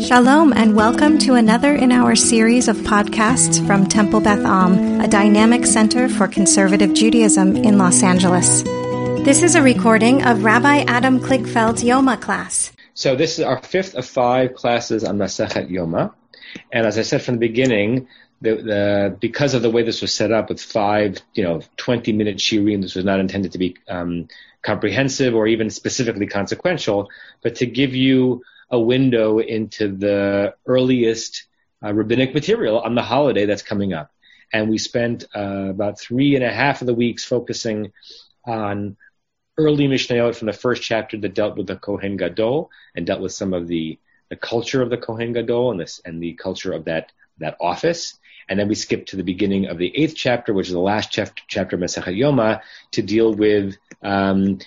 Shalom and welcome to another in our series of podcasts from Temple Beth Am, a dynamic center for conservative Judaism in Los Angeles. This is a recording of Rabbi Adam Kligfeld's Yoma class. So this is our fifth of five classes on Masechet Yoma. And as I said from the beginning, the, the, because of the way this was set up with five, you know, 20 minute shiurim, this was not intended to be um, comprehensive or even specifically consequential, but to give you a window into the earliest uh, rabbinic material on the holiday that's coming up. And we spent uh, about three and a half of the weeks focusing on early Mishnayot from the first chapter that dealt with the Kohen Gadol and dealt with some of the, the culture of the Kohen Gadol and this and the culture of that that office. And then we skipped to the beginning of the eighth chapter, which is the last chapter, chapter of Masechet Yoma, to deal with um,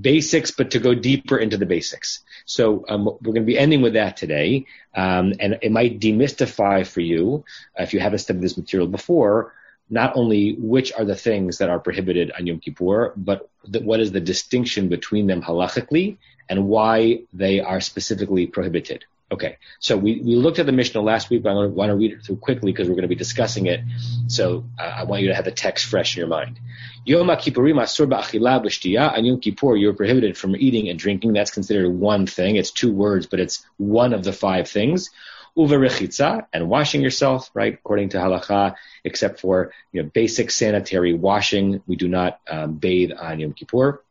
basics, but to go deeper into the basics. So um, we're going to be ending with that today, um, and it might demystify for you uh, if you haven't studied this material before. Not only which are the things that are prohibited on Yom Kippur, but what is the distinction between them halachically and why they are specifically prohibited. Okay, so we, we looked at the Mishnah last week, but I want to read it through quickly because we're going to be discussing it. So uh, I want you to have the text fresh in your mind. Yom Kippurim asur ba'achila b'shtiyah. On Yom Kippur, you're prohibited from eating and drinking. That's considered one thing. It's two words, but it's one of the five things. Uva and washing yourself, right, according to halacha, except for you know, basic sanitary washing. We do not um, bathe on Yom Kippur.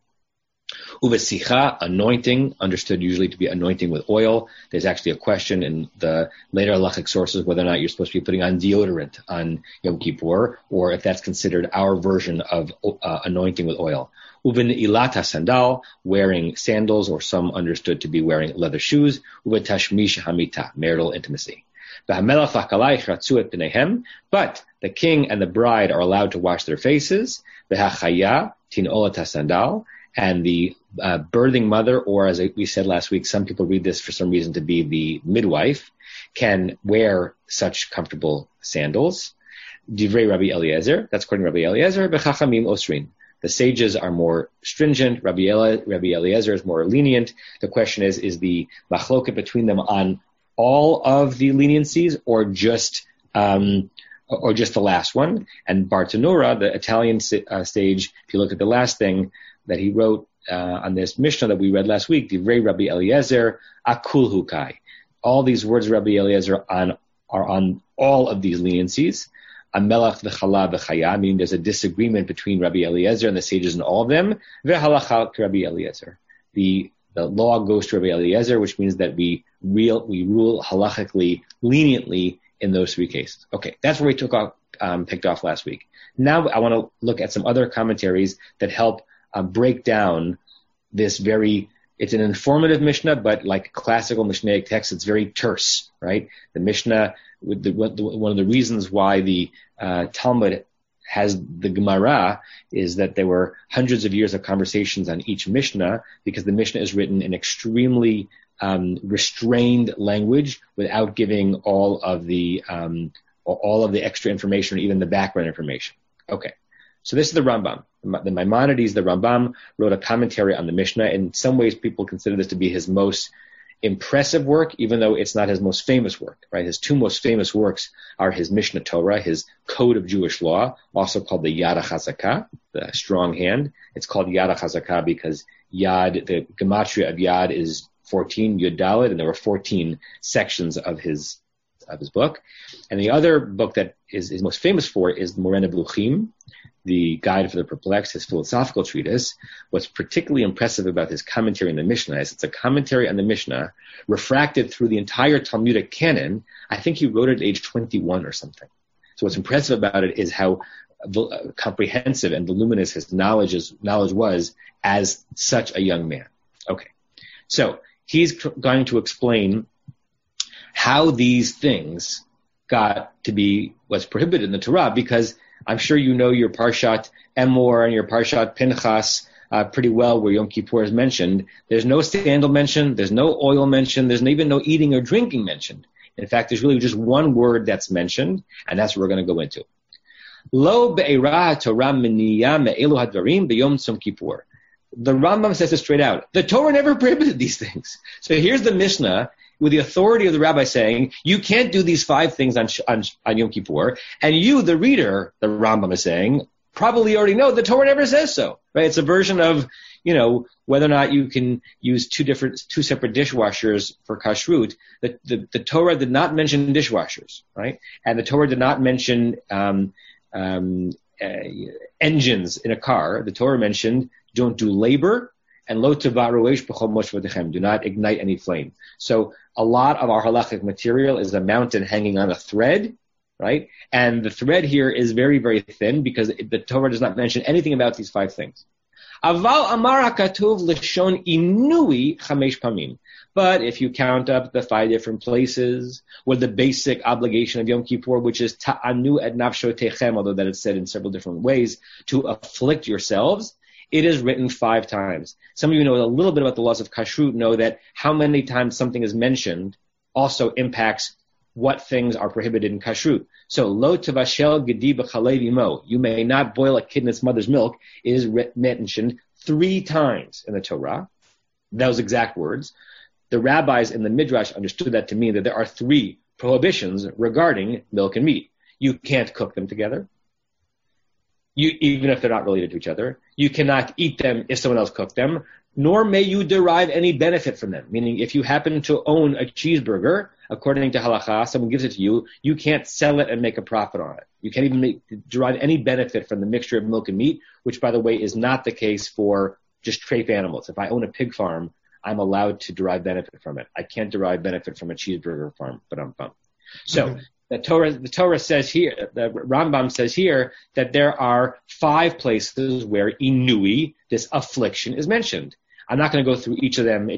Uvesicha, anointing, understood usually to be anointing with oil. There's actually a question in the later halachic sources whether or not you're supposed to be putting on deodorant on Yom Kippur, or if that's considered our version of uh, anointing with oil. Uvin ilata sandal, wearing sandals, or some understood to be wearing leather shoes. Uva tashmish hamita, marital intimacy. But the king and the bride are allowed to wash their faces. tin olata sandal, and the uh, birthing mother, or as we said last week, some people read this for some reason to be the midwife, can wear such comfortable sandals. Divrei Rabbi Eliezer, that's according to Rabbi Eliezer, bechachamim osrin. The sages are more stringent. Rabbi, Eli- Rabbi Eliezer is more lenient. The question is, is the machloket between them on all of the leniencies or just um, or just the last one? And Bartenura, the Italian uh, stage, if you look at the last thing, that he wrote uh, on this Mishnah that we read last week, Divrei Rabbi Eliezer, Akul Hukai. All these words Rabbi Eliezer on, are on all of these leniencies. Amelach v'chala v'chaya, meaning there's a disagreement between Rabbi Eliezer and the sages and all of them. V'halacha Rabbi Eliezer. The, the law goes to Rabbi Eliezer, which means that we real, we rule halachically leniently in those three cases. Okay, that's where we took off, um, picked off last week. Now I want to look at some other commentaries that help uh, break down this very it's an informative Mishnah, but like classical Mishnaic text, it's very terse, right? The Mishnah, the, one of the reasons why the uh, Talmud has the Gemara is that there were hundreds of years of conversations on each Mishnah because the Mishnah is written in extremely um, restrained language without giving all of the um, all of the extra information or even the background information. Okay, so this is the Rambam. The Maimonides, the Rambam, wrote a commentary on the Mishnah. In some ways, people consider this to be his most impressive work, even though it's not his most famous work. Right? His two most famous works are his Mishneh Torah, his Code of Jewish Law, also called the Yad HaChazakah, the strong hand. It's called Yad HaChazakah because Yad, the gematria of Yad is 14 Yud Dalet, and there were 14 sections of his of his book. And the other book that is, is most famous for is the Moreh Nevuchim, the Guide for the Perplexed, his philosophical treatise. What's particularly impressive about his commentary on the Mishnah is it's a commentary on the Mishnah refracted through the entire Talmudic canon. I think he wrote it at age 21 or something. So what's impressive about it is how comprehensive and voluminous his knowledge, is, knowledge was as such a young man. Okay. So he's going to explain how these things got to be what's prohibited in the Torah because I'm sure you know your Parshat Emor and your Parshat Pinchas uh, pretty well where Yom Kippur is mentioned. There's no sandal mentioned, there's no oil mentioned, there's even no eating or drinking mentioned. In fact, there's really just one word that's mentioned, and that's what we're going to go into. Lo be'era Torah miniya me'elu hadvarim b'yom tzom kippur. The Rambam says it straight out. The Torah never prohibited these things. So here's the Mishnah with the authority of the rabbi saying, you can't do these five things on, on, on Yom Kippur, and you, the reader, the Rambam is saying, probably already know the Torah never says so, right? It's a version of, you know, whether or not you can use two different, two separate dishwashers for kashrut. The, the, the Torah did not mention dishwashers, right? And the Torah did not mention, um, um, uh, engines in a car. The Torah mentioned don't do labor and lo b'chol Do not ignite any flame. So a lot of our halachic material is a mountain hanging on a thread, right? And the thread here is very, very thin because the Torah does not mention anything about these five things. But if you count up the five different places where the basic obligation of Yom Kippur, which is ta'anu et nafshotechem, although that is said in several different ways, to afflict yourselves, it is written five times. Some of you know a little bit about the laws of kashrut, know that how many times something is mentioned also impacts what things are prohibited in kashrut. So, lo tavashel gedi mo, you may not boil a kid in its mother's milk, is mentioned three times in the Torah. Those exact words. The rabbis in the Midrash understood that to mean that there are three prohibitions regarding milk and meat. You can't cook them together. You, even if they're not related to each other. You cannot eat them if someone else cooked them, nor may you derive any benefit from them. Meaning, if you happen to own a cheeseburger, according to halacha, someone gives it to you, you can't sell it and make a profit on it. You can't even make, derive any benefit from the mixture of milk and meat, which, by the way, is not the case for just trafe animals. If I own a pig farm, I'm allowed to derive benefit from it. I can't derive benefit from a cheeseburger farm, but I'm bummed. So mm-hmm. The Torah, the Torah says here, the Rambam says here that there are five places where inui, this affliction, is mentioned. I'm not going to go through each of them.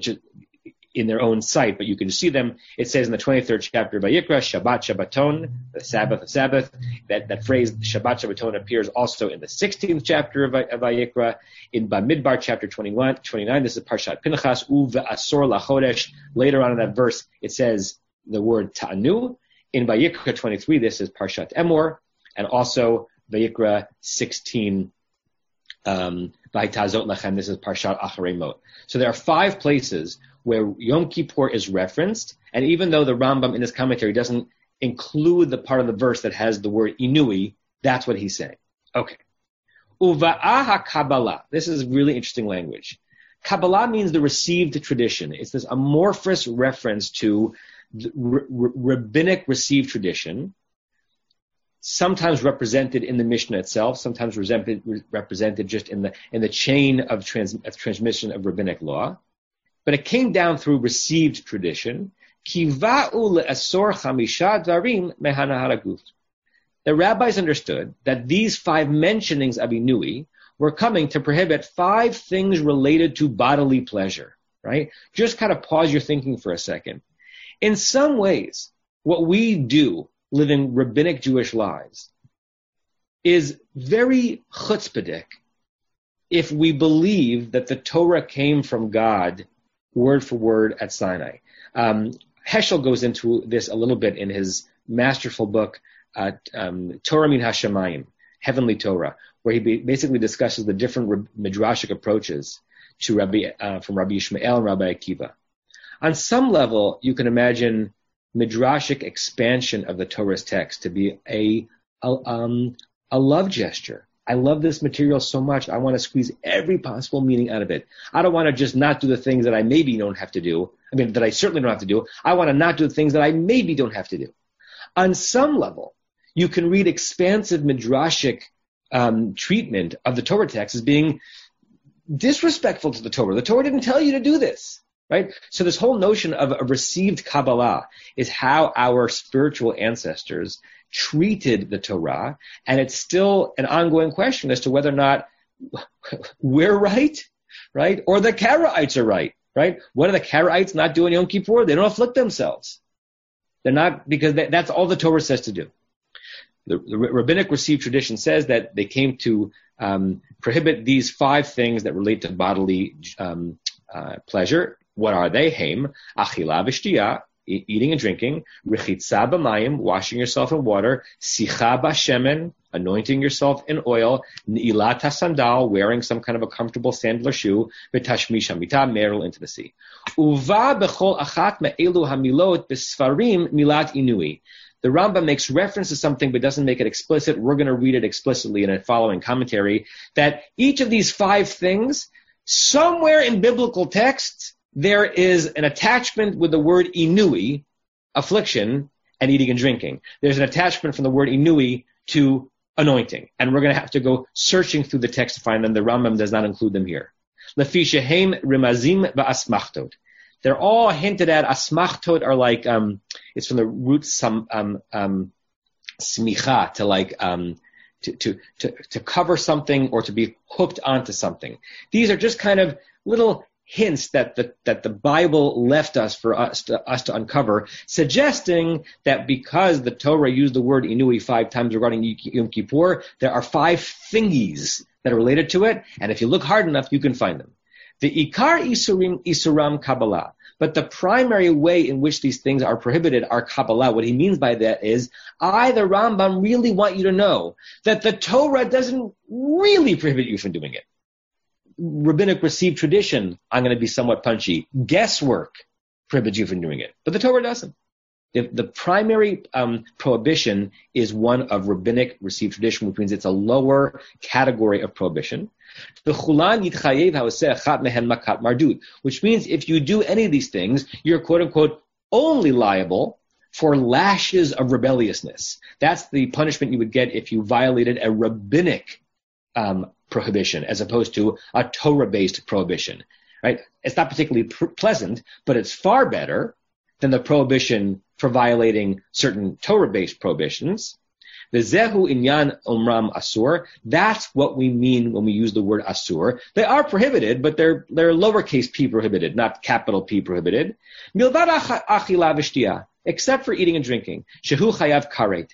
In their own site, but you can see them. It says in the 23rd chapter of Vayikra, Shabbat Shabbaton, the Sabbath, the Sabbath. That, that phrase, Shabbat Shabbaton, appears also in the 16th chapter of, of Vayikra. In Bamidbar chapter 21, 29, this is Parshat Pinchas, Uv Asor Lachodesh. Later on in that verse, it says the word Ta'anu. In Vayikra 23, this is Parshat Emor, and also Vayikra 16, um, Lachem, this is Parshat Acharei So there are five places where Yom Kippur is referenced, and even though the Rambam in his commentary doesn't include the part of the verse that has the word inui, that's what he's saying. Okay. Uva'aha Kabbalah. This is really interesting language. Kabbalah means the received tradition. It's this amorphous reference to r- r- rabbinic received tradition, sometimes represented in the Mishnah itself, sometimes represented just in the in the chain of, trans, of transmission of rabbinic law but it came down through received tradition. The rabbis understood that these five mentionings of Inui were coming to prohibit five things related to bodily pleasure, right? Just kind of pause your thinking for a second. In some ways, what we do living rabbinic Jewish lives is very chutzpahdik if we believe that the Torah came from God word for word at Sinai. Um, Heschel goes into this a little bit in his masterful book, uh, um, Torah Min Hashemayim, Heavenly Torah, where he basically discusses the different midrashic approaches to Rabbi, uh, from Rabbi Ishmael and Rabbi Akiva. On some level, you can imagine midrashic expansion of the Torah's text to be a, a, um, a love gesture I love this material so much. I want to squeeze every possible meaning out of it. I don't want to just not do the things that I maybe don't have to do. I mean, that I certainly don't have to do. I want to not do the things that I maybe don't have to do. On some level, you can read expansive midrashic um, treatment of the Torah text as being disrespectful to the Torah. The Torah didn't tell you to do this, right? So this whole notion of a received Kabbalah is how our spiritual ancestors treated the Torah, and it's still an ongoing question as to whether or not we're right, right, or the Karaites are right, right? What are the Karaites not doing Yom Kippur? They don't afflict themselves. They're not because that's all the Torah says to do. The, the, rabbinic received tradition says that they came to um, prohibit these five things that relate to bodily um, uh, pleasure. What are they? Haim, achila v'shtiyah, eating and drinking, richitza b'mayim, washing yourself in water, sicha b'shemen, anointing yourself in oil, ilata sandal, wearing some kind of a comfortable sandal or shoe, v'tashmish hamita, the sea. Uva bechol achat me'elu hamilot b'sfarim milat inui. The Rambam makes reference to something but doesn't make it explicit. We're going to read it explicitly in a following commentary that each of these five things, somewhere in biblical texts, there is an attachment with the word inui, affliction, and eating and drinking. There's an attachment from the word inui to anointing. And we're going to have to go searching through the text to find them. The Rambam does not include them here. Lefishehem rimazim. They're all hinted at. Asmachtot are like, um, it's from the root um, um, smicha, to like, um, to, to, to, to cover something or to be hooked onto something. These are just kind of little hints that the, that the Bible left us for us to, us to uncover, suggesting that because the Torah used the word inui five times regarding Yom Kippur, there are five thingies that are related to it, and if you look hard enough, you can find them. The Ikar Isurim Isuram Kabbalah. But the primary way in which these things are prohibited are Kabbalah. What he means by that is, I, the Rambam, really want you to know that the Torah doesn't really prohibit you from doing it rabbinic received tradition, I'm going to be somewhat punchy. Guesswork prohibits you from doing it, but the Torah doesn't. The, the primary um, prohibition is one of rabbinic received tradition, which means it's a lower category of prohibition. Which means if you do any of these things, you're quote unquote only liable for lashes of rebelliousness. That's the punishment you would get if you violated a rabbinic um, prohibition as opposed to a Torah-based prohibition, right? It's not particularly pr- pleasant, but it's far better than the prohibition for violating certain Torah-based prohibitions. The zehu inyan umram asur. That's what we mean when we use the word asur. They are prohibited, but they're they're lowercase p prohibited, not capital P prohibited. Milvad achila except for eating and drinking. Shehu chayav karet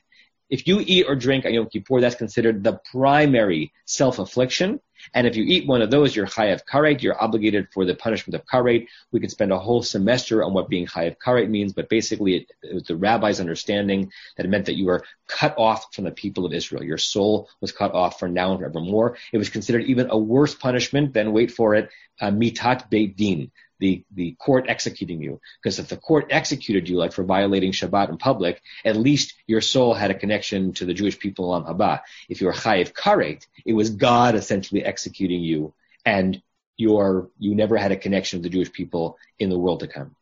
if you eat or drink on Yom Kippur, that's considered the primary self-affliction. And if you eat one of those, you're chayav karet, you're obligated for the punishment of karet. We could spend a whole semester on what being chayav karet means, but basically it, it, was the rabbi's understanding that it meant that you were cut off from the people of Israel. Your soul was cut off for now and forevermore. It was considered even a worse punishment than, wait for it, uh, mitat beit din, the, the court executing you. Because if the court executed you, like for violating Shabbat in public, at least your soul had a connection to the Jewish people Olam Haba. If you were Chayiv Karet, it was God essentially executing you, and your, you never had a connection to the Jewish people in the world to come.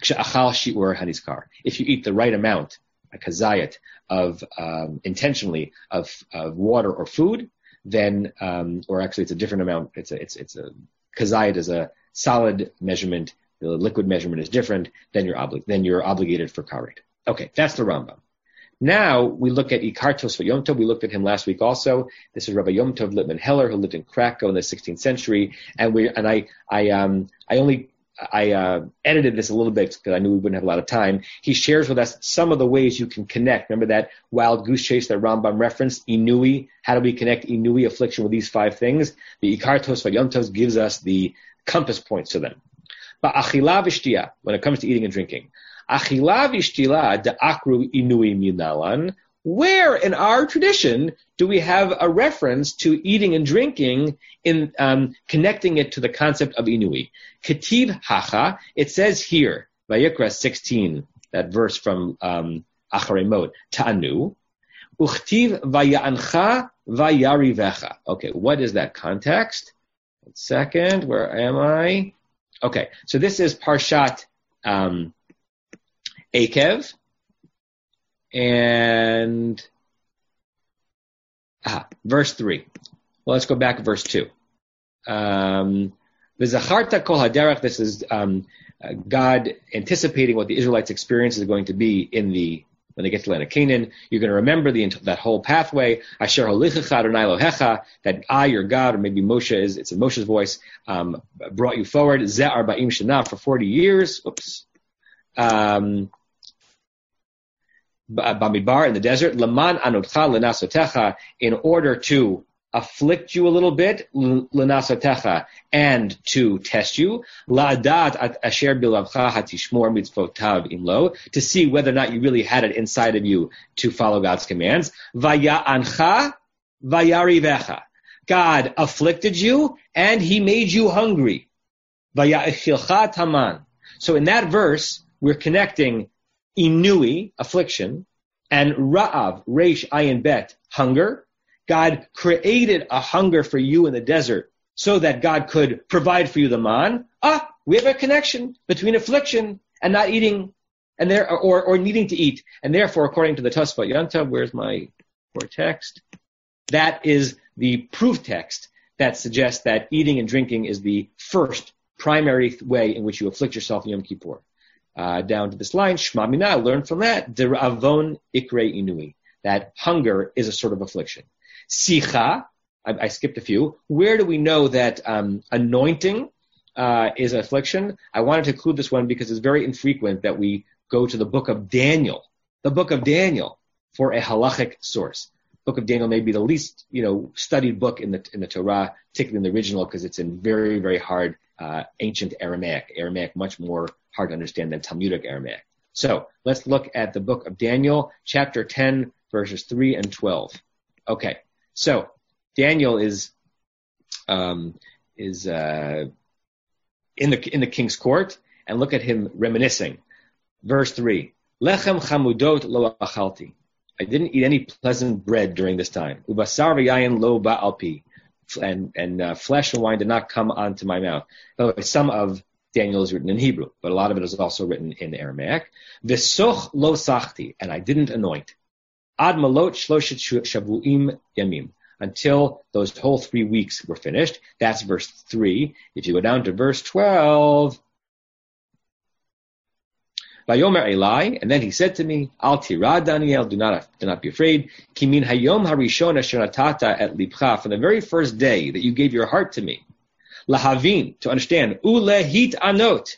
If you eat the right amount, a kazayat, of um, intentionally of, of water or food, then, um, or actually it's a different amount. It's a, it's, it's a kazayat is a solid measurement, the liquid measurement is different, then you're, obli- then you're obligated for karet. Okay, that's the Rambam. Now we look at Ikar Tosfot Yom Tov. We looked at him last week also. This is Rabbi Yom Tov Lipman Heller, who lived in Krakow in the 16th century. And we and I I um I only I uh, edited this a little bit because I knew we wouldn't have a lot of time. He shares with us some of the ways you can connect. Remember that wild goose chase that Rambam referenced, Inui. How do we connect Inui affliction with these five things? The Ikar Tosfot Yom Tov gives us the compass points to them. But achila v'shtia, when it comes to eating and drinking, achila v'shtila de akru inui minalan. Where in our tradition do we have a reference to eating and drinking in um, connecting it to the concept of inui? Ketiv hacha. It says here, Vayikra 16, that verse from um, Acharei Mot, ta'anu. Uchtiv vaya'ancha vayarivecha. Okay, what is that context? One second, where am I? Okay, so this is Parshat um, Eikev, and ah, verse three. Well, let's go back to verse two. Um, V'zacharta kol haderech. This is um, uh, God anticipating what the Israelites' experience is going to be in the when they get to land of Canaan, you're going to remember the, that whole pathway. Asher that I, your God, or maybe Moshe is, it's in Moshe's voice, um, brought you forward. Ze arba'im shana for 40 years. Oops. Um, Bamidbar in the desert, Laman anotcha lenasotecha, in order to afflict you a little bit, l'nasatecha, and to test you, la'adat asher bilavcha hatishmor mitzvotav imlo, to see whether or not you really had it inside of you to follow God's commands. Vaya'ancha vayarivecha. God afflicted you and he made you hungry. Vaya'echilcha taman. So in that verse, we're connecting inui, affliction, and ra'av, reish, ayin bet, hunger, God created a hunger for you in the desert so that God could provide for you the man. Ah, we have a connection between affliction and not eating and there or, or needing to eat. And therefore, according to the Tosfot Yom Tov, where's my core text? That is the proof text that suggests that eating and drinking is the first primary way in which you afflict yourself in Yom Kippur. Uh, down to this line, Shma Mina, learn from that, avon ikre inui, that hunger is a sort of affliction. Sicha, I, I skipped a few. Where do we know that um, anointing uh, is affliction? I wanted to include this one because it's very infrequent that we go to the book of Daniel, the book of Daniel, for a halachic source. Book of Daniel may be the least, you know, studied book in the in the Torah, particularly in the original, because it's in very, very hard uh, ancient Aramaic. Aramaic much more hard to understand than Talmudic Aramaic. So let's look at the book of Daniel, chapter 10, verses 3 and 12. Okay. So Daniel is um, is uh, in the in the king's court, and look at him reminiscing. Verse three: Lechem chamudot lo achalti. I didn't eat any pleasant bread during this time. Ubasar v'yayin lo ba'alpi. And, and uh, flesh and wine did not come onto my mouth. By way, some of Daniel is written in Hebrew, but a lot of it is also written in Aramaic. V'soch lo sachti, and I didn't anoint. Ad malot shloshet shavuim yamim. Until those whole three weeks were finished. That's verse 3. If you go down to verse 12, Vayomer Eli, and then he said to me, Al tira Daniel, do not, do not be afraid. Kimin hayom harishon asheratata at libcha, from the very first day that you gave your heart to me. Lahavin, to understand. Ulehit anot.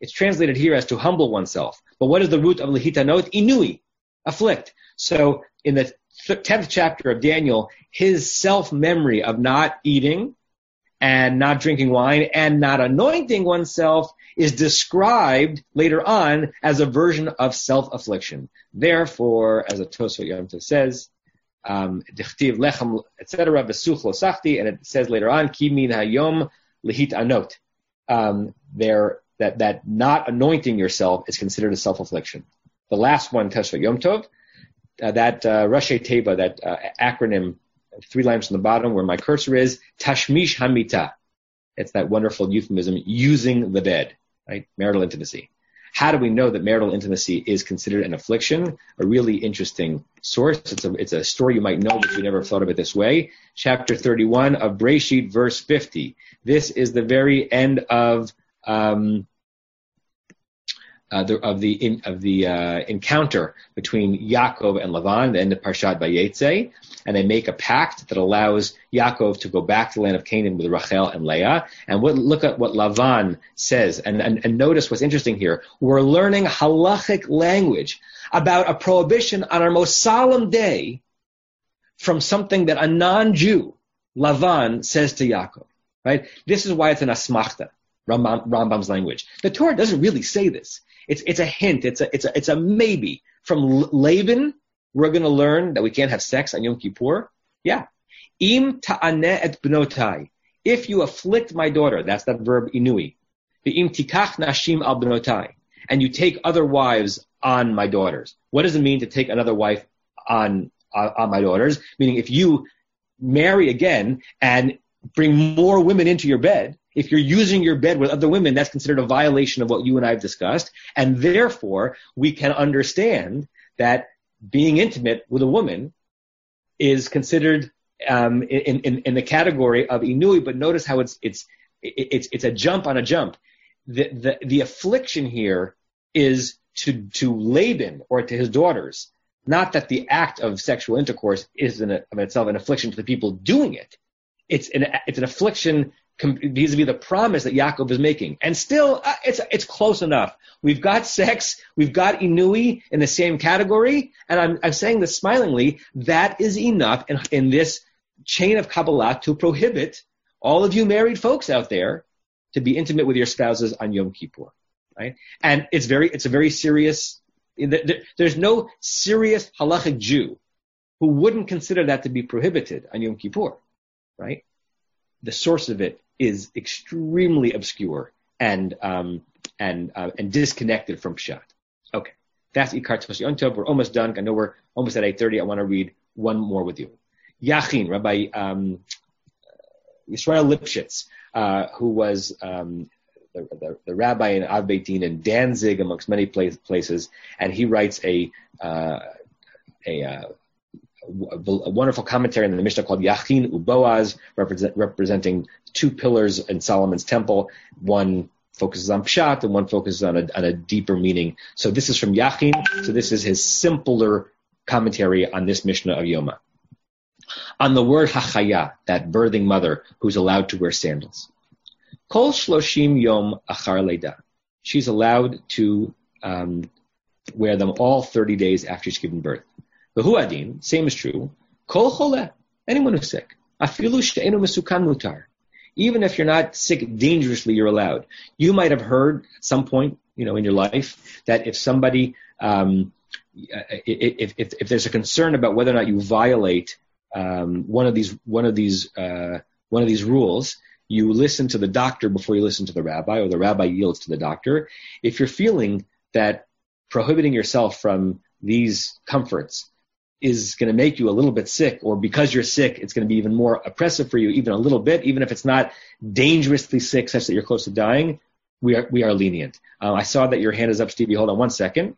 It's translated here as to humble oneself. But what is the root of lehit anot? Inui, afflict. So in the 10th chapter of Daniel, his self memory of not eating and not drinking wine and not anointing oneself is described later on as a version of self affliction. Therefore, as a Tosfot Yom Tov says, um, lechem, etc., and it says later on, ki min hayom lehit anot. Um, there, that, that not anointing yourself is considered a self affliction. The last one, Tosfot Yom Tov, uh, that uh, Rashi Teva, that uh, acronym, three lines from the bottom where my cursor is, Tashmish Hamita. It's that wonderful euphemism, using the bed, right? Marital intimacy. How do we know that marital intimacy is considered an affliction? A really interesting source. It's a, it's a story you might know, but you never thought of it this way. Chapter 31 of Breshit, verse 50. This is the very end of um, uh, the, of the in, of the uh, encounter between Yaakov and Lavan, the end of Parshat Vayetze, and they make a pact that allows Yaakov to go back to the land of Canaan with Rachel and Leah. And what, look at what Lavan says, and, and, and notice what's interesting here. We're learning halachic language about a prohibition on our most solemn day from something that a non-Jew, Lavan, says to Yaakov. Right? This is why it's an asmachta. Rambam, Rambam's language. The Torah doesn't really say this. It's, it's a hint. It's a, it's a, it's a maybe. From Laban, we're going to learn that we can't have sex on Yom Kippur. Yeah. Im ta'aneh et bnotai. If you afflict my daughter, that's that verb inui. Im tikach nashim al bnotai. And you take other wives on my daughters. What does it mean to take another wife on, on my daughters? Meaning if you marry again and bring more women into your bed, if you're using your bed with other women, that's considered a violation of what you and I have discussed. And therefore, we can understand that being intimate with a woman is considered um, in, in, in the category of inui, but notice how it's, it's, it's, it's a jump on a jump. The, the, the affliction here is to, to Laban or to his daughters, not that the act of sexual intercourse is in, a, of itself an affliction to the people doing it. It's an, it's an affliction vis-a-vis the promise that Yaakov is making. And still, uh, it's, it's close enough. We've got sex, we've got Inui in the same category, and I'm, I'm saying this smilingly, that is enough in, in this chain of Kabbalah to prohibit all of you married folks out there to be intimate with your spouses on Yom Kippur, right? And it's very, it's a very serious. There's no serious halachic Jew who wouldn't consider that to be prohibited on Yom Kippur, right? The source of it is extremely obscure and um, and uh, and disconnected from Pshat. Okay, that's Ikar Tosfot Yom Tov. We're almost done. I know we're almost at 8:30. I want to read one more with you. Yachin, Rabbi um, Yisrael Lipschitz, uh, who was um, the, the, the, rabbi in Av Beit Din in Danzig, amongst many places, and he writes a uh, a, uh, a, wonderful commentary in the Mishnah called Yachin Uboaz, represent, representing two pillars in Solomon's temple. One focuses on pshat and one focuses on a, on a deeper meaning. So this is from Yachin. So this is his simpler commentary on this Mishnah of Yoma on the word hachaya, that birthing mother who's allowed to wear sandals. Kol shloshim yom achar leda. She's allowed to um, wear them all 30 days after she's given birth. The huadin, same is true. Kol chole, anyone who's sick. Afilu she'enu mesukan mutar. Even if you're not sick dangerously, you're allowed. You might have heard at some point, you know, in your life that if somebody, um, if, if, if there's a concern about whether or not you violate um, one of these one of these uh, one of these rules. You listen to the doctor before you listen to the rabbi, or the rabbi yields to the doctor. If you're feeling that prohibiting yourself from these comforts is going to make you a little bit sick, or because you're sick, it's going to be even more oppressive for you, even a little bit, even if it's not dangerously sick, such that you're close to dying. We are we are lenient. Uh, I saw that your hand is up, Stevie. Hold on one second.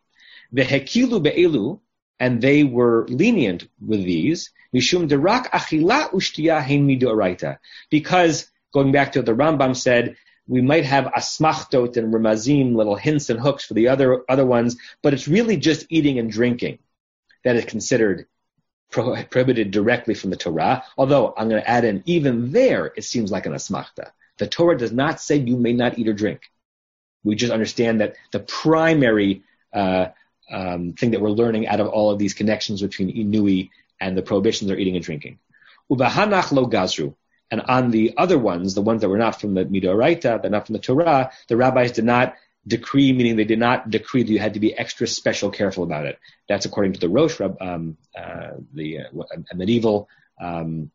The Vehekilu be'elu, and they were lenient with these Mishum derak achila ushtiya hein midoraita. Because going back to what the Rambam said, we might have asmachtot and ramazim, little hints and hooks for the other other ones, but it's really just eating and drinking that is considered prohibited directly from the Torah. Although I'm going to add in, even there, it seems like an asmachta. The Torah does not say you may not eat or drink. We just understand that the primary uh, um, thing that we're learning out of all of these connections between Inui and the prohibitions are eating and drinking. Ubahanach lo gazru. And on the other ones, the ones that were not from the Midoraita, they're not from the Torah, the rabbis did not decree, meaning they did not decree that you had to be extra special careful about it. That's according to the Rosh, um, uh, the uh, medieval um,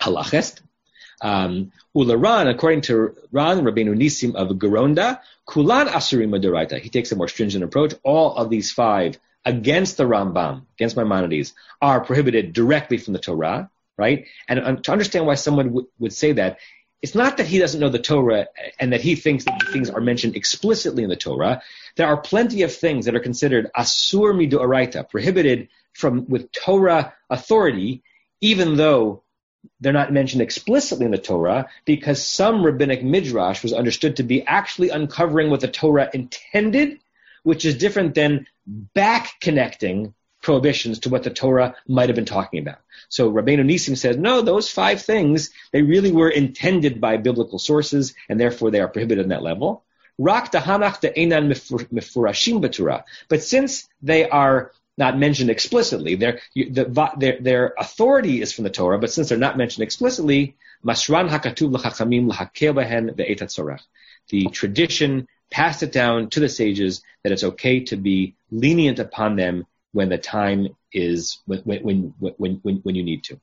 halachist. Um, Ularan, according to Ran, Rabbeinu Nisim of Geronda, Kulan Asurim Madoraita. He takes a more stringent approach. All of these five against the Rambam, against Maimonides, are prohibited directly from the Torah, right? And to understand why someone w- would say that, it's not that he doesn't know the Torah and that he thinks that things are mentioned explicitly in the Torah. There are plenty of things that are considered asur midoraita, prohibited from with Torah authority, even though they're not mentioned explicitly in the Torah, because some rabbinic midrash was understood to be actually uncovering what the Torah intended which is different than back connecting prohibitions to what the Torah might have been talking about. So Rabbeinu Nisim says, no, those five things, they really were intended by biblical sources, and therefore they are prohibited on that level. But since they are not mentioned explicitly, their, the, their, their authority is from the Torah, but since they're not mentioned explicitly, The tradition passed it down to the sages that it's okay to be lenient upon them when the time is when when when when, when you need to.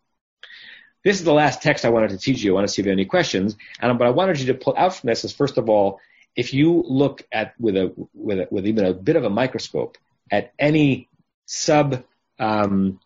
This is the last text I wanted to teach you. I want to see if you have any questions. And what I wanted you to pull out from this is first of all, if you look at with a with a, with even a bit of a microscope at any sub um,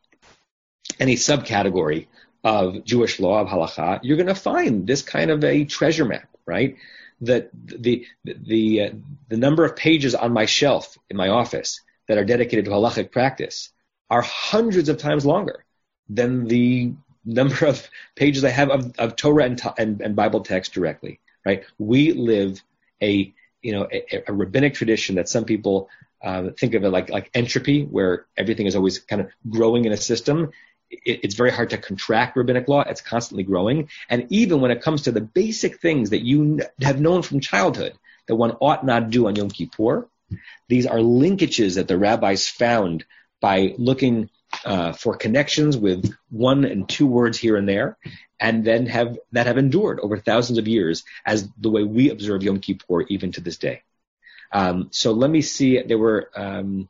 any subcategory of Jewish law of halacha, you're going to find this kind of a treasure map, right? that the the uh, the number of pages on my shelf in my office that are dedicated to halachic practice are hundreds of times longer than the number of pages I have of, of Torah and, and, and Bible text directly. Right? We live a you know a, a rabbinic tradition that some people uh, think of it like like entropy, where everything is always kind of growing in a system it, it's very hard to contract rabbinic law. It's constantly growing. And even when it comes to the basic things that you have known from childhood that one ought not do on Yom Kippur, these are linkages that the rabbis found by looking uh, for connections with one and two words here and there, and then have that have endured over thousands of years as the way we observe Yom Kippur even to this day. Um, so let me see. There were um,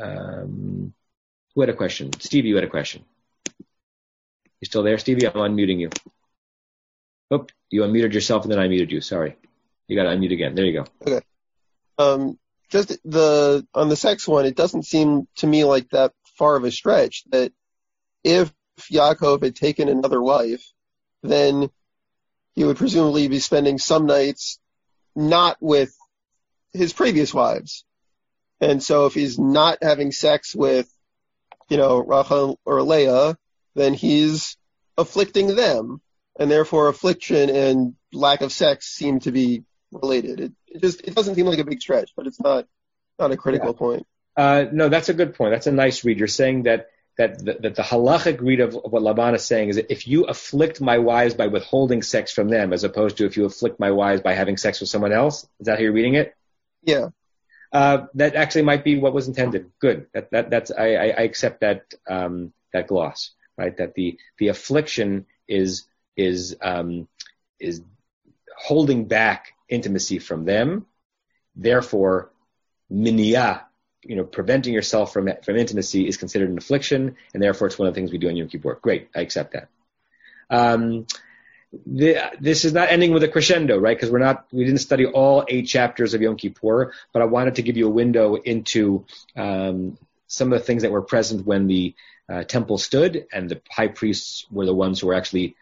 um, who had a question? Stevie, you had a question. You still there, Stevie? I'm unmuting you. Oh, you unmuted yourself and then I muted you. Sorry. You got to unmute again. There you go. Okay. Um, just the on the sex one, it doesn't seem to me like that far of a stretch. That if Yaakov had taken another wife, then he would presumably be spending some nights not with his previous wives. And so if he's not having sex with, you know, Rachel or Leah, then he's afflicting them. And therefore affliction and lack of sex seem to be related. It, it just, it doesn't seem like a big stretch, but it's not, not a critical yeah. point. Uh, no, that's a good point. That's a nice read. You're saying that that the, that the halachic read of, of what Laban is saying is that if you afflict my wives by withholding sex from them, as opposed to if you afflict my wives by having sex with someone else, is that how you're reading it? Yeah. Uh, that actually might be what was intended. Good. That, that that's I, I accept that um, that gloss. Right. That the the affliction is is um, is holding back intimacy from them. Therefore, minya you know, preventing yourself from from intimacy is considered an affliction, and therefore it's one of the things we do on Yom Kippur. Great, I accept that. Um, the, this is not ending with a crescendo, right? Because we're not, we didn't study all eight chapters of Yom Kippur, but I wanted to give you a window into um, some of the things that were present when the uh, temple stood, and the high priests were the ones who were actually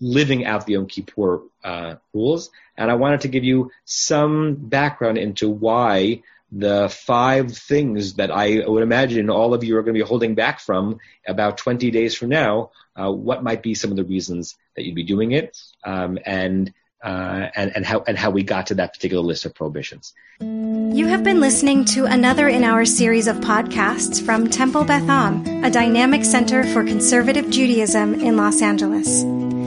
living out the Yom Kippur uh, rules. And I wanted to give you some background into why the five things that I would imagine all of you are going to be holding back from about 20 days from now. Uh, what might be some of the reasons that you'd be doing it, um, and uh, and and how and how we got to that particular list of prohibitions. You have been listening to another in our series of podcasts from Temple Beth Am, a dynamic center for conservative Judaism in Los Angeles.